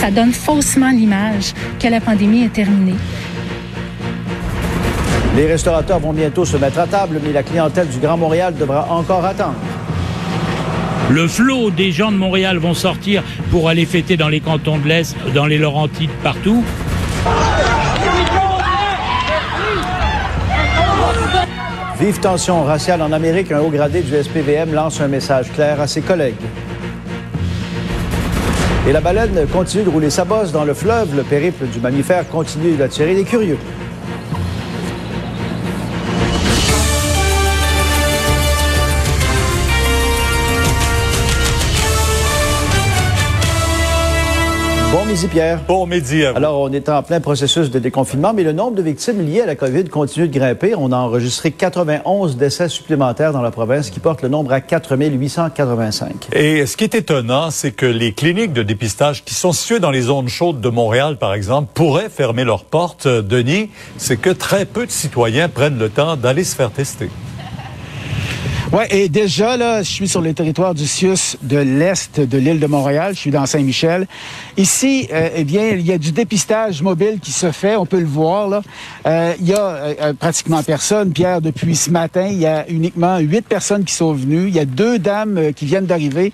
Ça donne faussement l'image que la pandémie est terminée. Les restaurateurs vont bientôt se mettre à table, mais la clientèle du Grand Montréal devra encore attendre. Le flot des gens de Montréal vont sortir pour aller fêter dans les cantons de l'Est, dans les Laurentides, partout. Vive tension raciale en Amérique, un haut gradé du SPVM lance un message clair à ses collègues. Et la baleine continue de rouler sa bosse dans le fleuve. Le périple du mammifère continue d'attirer les curieux. Midi, Pierre. Bon midi à vous. Alors, on est en plein processus de déconfinement, mais le nombre de victimes liées à la COVID continue de grimper. On a enregistré 91 décès supplémentaires dans la province, qui porte le nombre à 4885. Et ce qui est étonnant, c'est que les cliniques de dépistage qui sont situées dans les zones chaudes de Montréal, par exemple, pourraient fermer leurs portes. Denis, c'est que très peu de citoyens prennent le temps d'aller se faire tester. Oui, et déjà, là, je suis sur le territoire du CIUS de l'Est de l'île de Montréal. Je suis dans Saint-Michel. Ici, euh, eh bien, il y a du dépistage mobile qui se fait. On peut le voir, là. Euh, il y a euh, pratiquement personne. Pierre, depuis ce matin, il y a uniquement huit personnes qui sont venues. Il y a deux dames qui viennent d'arriver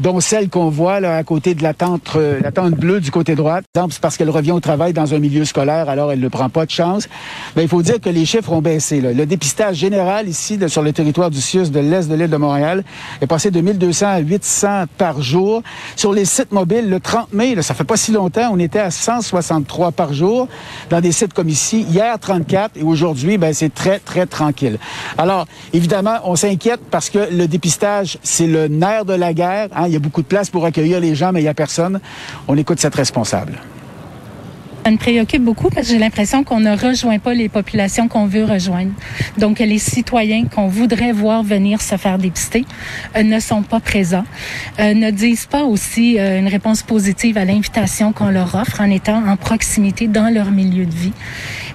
dont celle qu'on voit là, à côté de la tente, la tente bleue du côté droit. C'est parce qu'elle revient au travail dans un milieu scolaire, alors elle ne prend pas de chance. Mais il faut dire que les chiffres ont baissé. Là. Le dépistage général ici, sur le territoire du CIUS de l'Est de l'île de Montréal, est passé de 1200 à 800 par jour. Sur les sites mobiles, le 30 mai, là, ça fait pas si longtemps, on était à 163 par jour dans des sites comme ici. Hier, 34 et aujourd'hui, ben, c'est très, très tranquille. Alors, évidemment, on s'inquiète parce que le dépistage, c'est le nerf de la guerre. Hein. Il y a beaucoup de place pour accueillir les gens, mais il n'y a personne. On écoute cette responsable. Ça me préoccupe beaucoup parce que j'ai l'impression qu'on ne rejoint pas les populations qu'on veut rejoindre. Donc, les citoyens qu'on voudrait voir venir se faire dépister euh, ne sont pas présents, euh, ne disent pas aussi euh, une réponse positive à l'invitation qu'on leur offre en étant en proximité dans leur milieu de vie.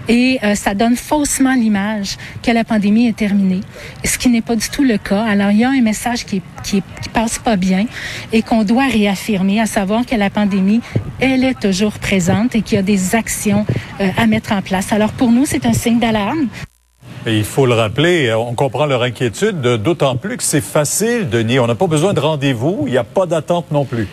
Et euh, ça donne faussement l'image que la pandémie est terminée, ce qui n'est pas du tout le cas. Alors, il y a un message qui, qui, qui passe pas bien et qu'on doit réaffirmer, à savoir que la pandémie, elle est toujours présente et qu'il y a des actions euh, à mettre en place. Alors, pour nous, c'est un signe d'alarme. Il faut le rappeler, on comprend leur inquiétude, d'autant plus que c'est facile, Denis. On n'a pas besoin de rendez-vous, il n'y a pas d'attente non plus.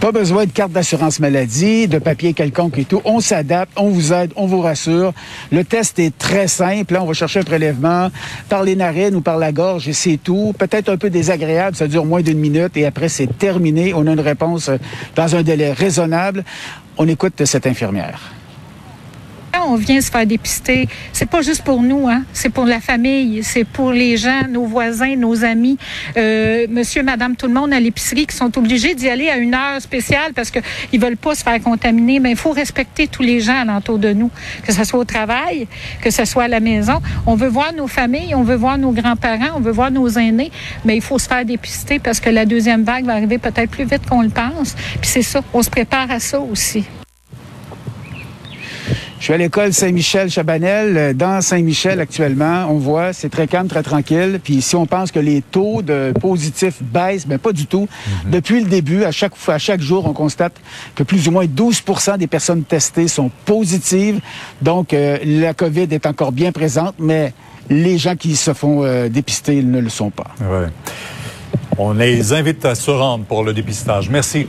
Pas besoin de carte d'assurance maladie, de papier quelconque et tout. On s'adapte, on vous aide, on vous rassure. Le test est très simple. Là, on va chercher un prélèvement par les narines ou par la gorge et c'est tout. Peut-être un peu désagréable, ça dure moins d'une minute et après c'est terminé. On a une réponse dans un délai raisonnable. On écoute cette infirmière on vient se faire dépister, c'est pas juste pour nous, hein, c'est pour la famille, c'est pour les gens, nos voisins, nos amis, euh, monsieur, madame, tout le monde à l'épicerie qui sont obligés d'y aller à une heure spéciale parce que ils veulent pas se faire contaminer. Mais il faut respecter tous les gens alentour de nous, que ce soit au travail, que ce soit à la maison. On veut voir nos familles, on veut voir nos grands-parents, on veut voir nos aînés, mais il faut se faire dépister parce que la deuxième vague va arriver peut-être plus vite qu'on le pense. Puis c'est ça, on se prépare à ça aussi. Je suis à l'école Saint-Michel-Chabanel. Dans Saint-Michel, actuellement, on voit, c'est très calme, très tranquille. Puis si on pense que les taux de positifs baissent, ben pas du tout. Depuis le début, à chaque fois, à chaque jour, on constate que plus ou moins 12% des personnes testées sont positives. Donc, euh, la COVID est encore bien présente, mais les gens qui se font euh, dépister, ils ne le sont pas. Ouais. On les invite à se rendre pour le dépistage. Merci.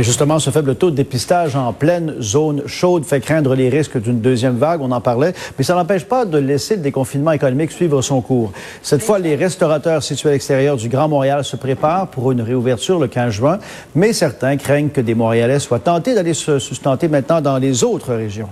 Et justement, ce faible taux de dépistage en pleine zone chaude fait craindre les risques d'une deuxième vague, on en parlait, mais ça n'empêche pas de laisser le déconfinement économique suivre son cours. Cette fois, les restaurateurs situés à l'extérieur du Grand Montréal se préparent pour une réouverture le 15 juin, mais certains craignent que des Montréalais soient tentés d'aller se sustenter maintenant dans les autres régions.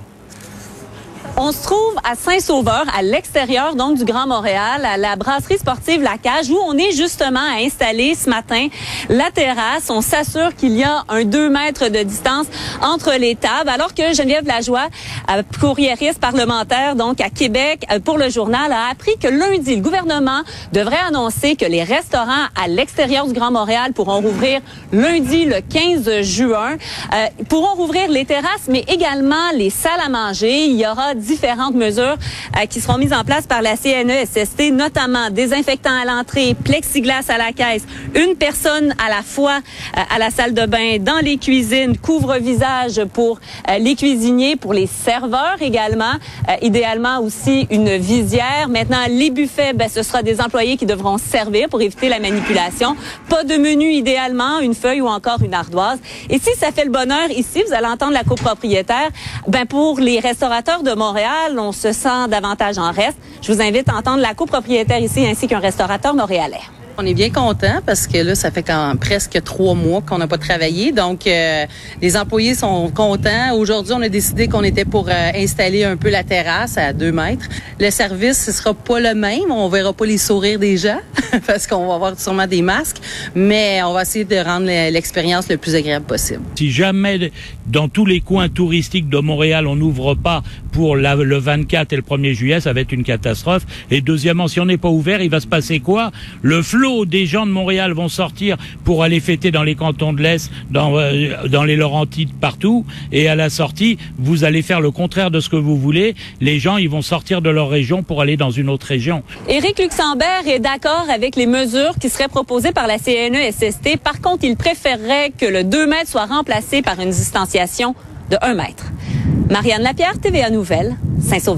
On se trouve à Saint-Sauveur, à l'extérieur donc du Grand Montréal, à la brasserie sportive La Cage, où on est justement à installer ce matin la terrasse. On s'assure qu'il y a un 2 mètres de distance entre les tables, alors que Geneviève Lajoie, euh, courriériste parlementaire donc à Québec euh, pour le journal, a appris que lundi, le gouvernement devrait annoncer que les restaurants à l'extérieur du Grand Montréal pourront rouvrir lundi le 15 juin, euh, pourront rouvrir les terrasses, mais également les salles à manger. Il y aura différentes mesures euh, qui seront mises en place par la CNESST, notamment désinfectant à l'entrée, plexiglas à la caisse, une personne à la fois euh, à la salle de bain, dans les cuisines, couvre-visage pour euh, les cuisiniers, pour les serveurs également, idéalement aussi une visière. Maintenant, les buffets, ben, ce sera des employés qui devront servir pour éviter la manipulation. Pas de menu idéalement, une feuille ou encore une ardoise. Et si ça fait le bonheur ici, vous allez entendre la copropriétaire, ben pour les restaurateurs de Montréal, on se sent davantage en reste. Je vous invite à entendre la copropriétaire ici ainsi qu'un restaurateur montréalais. On est bien content parce que là, ça fait quand presque trois mois qu'on n'a pas travaillé. Donc, euh, les employés sont contents. Aujourd'hui, on a décidé qu'on était pour euh, installer un peu la terrasse à deux mètres. Le service, ce sera pas le même. On verra pas les sourires des gens parce qu'on va avoir sûrement des masques, mais on va essayer de rendre l'expérience le plus agréable possible. Si jamais dans tous les coins touristiques de Montréal, on n'ouvre pas pour le 24 et le 1er juillet, ça va être une catastrophe. Et deuxièmement, si on n'est pas ouvert, il va se passer quoi? Le des gens de Montréal vont sortir pour aller fêter dans les cantons de l'Est, dans, euh, dans les Laurentides, partout. Et à la sortie, vous allez faire le contraire de ce que vous voulez. Les gens, ils vont sortir de leur région pour aller dans une autre région. Éric Luxembourg est d'accord avec les mesures qui seraient proposées par la CNESST. Par contre, il préférerait que le 2 mètres soit remplacé par une distanciation de 1 mètre. Marianne Lapierre, TVA Nouvelle, Saint-Sauveur.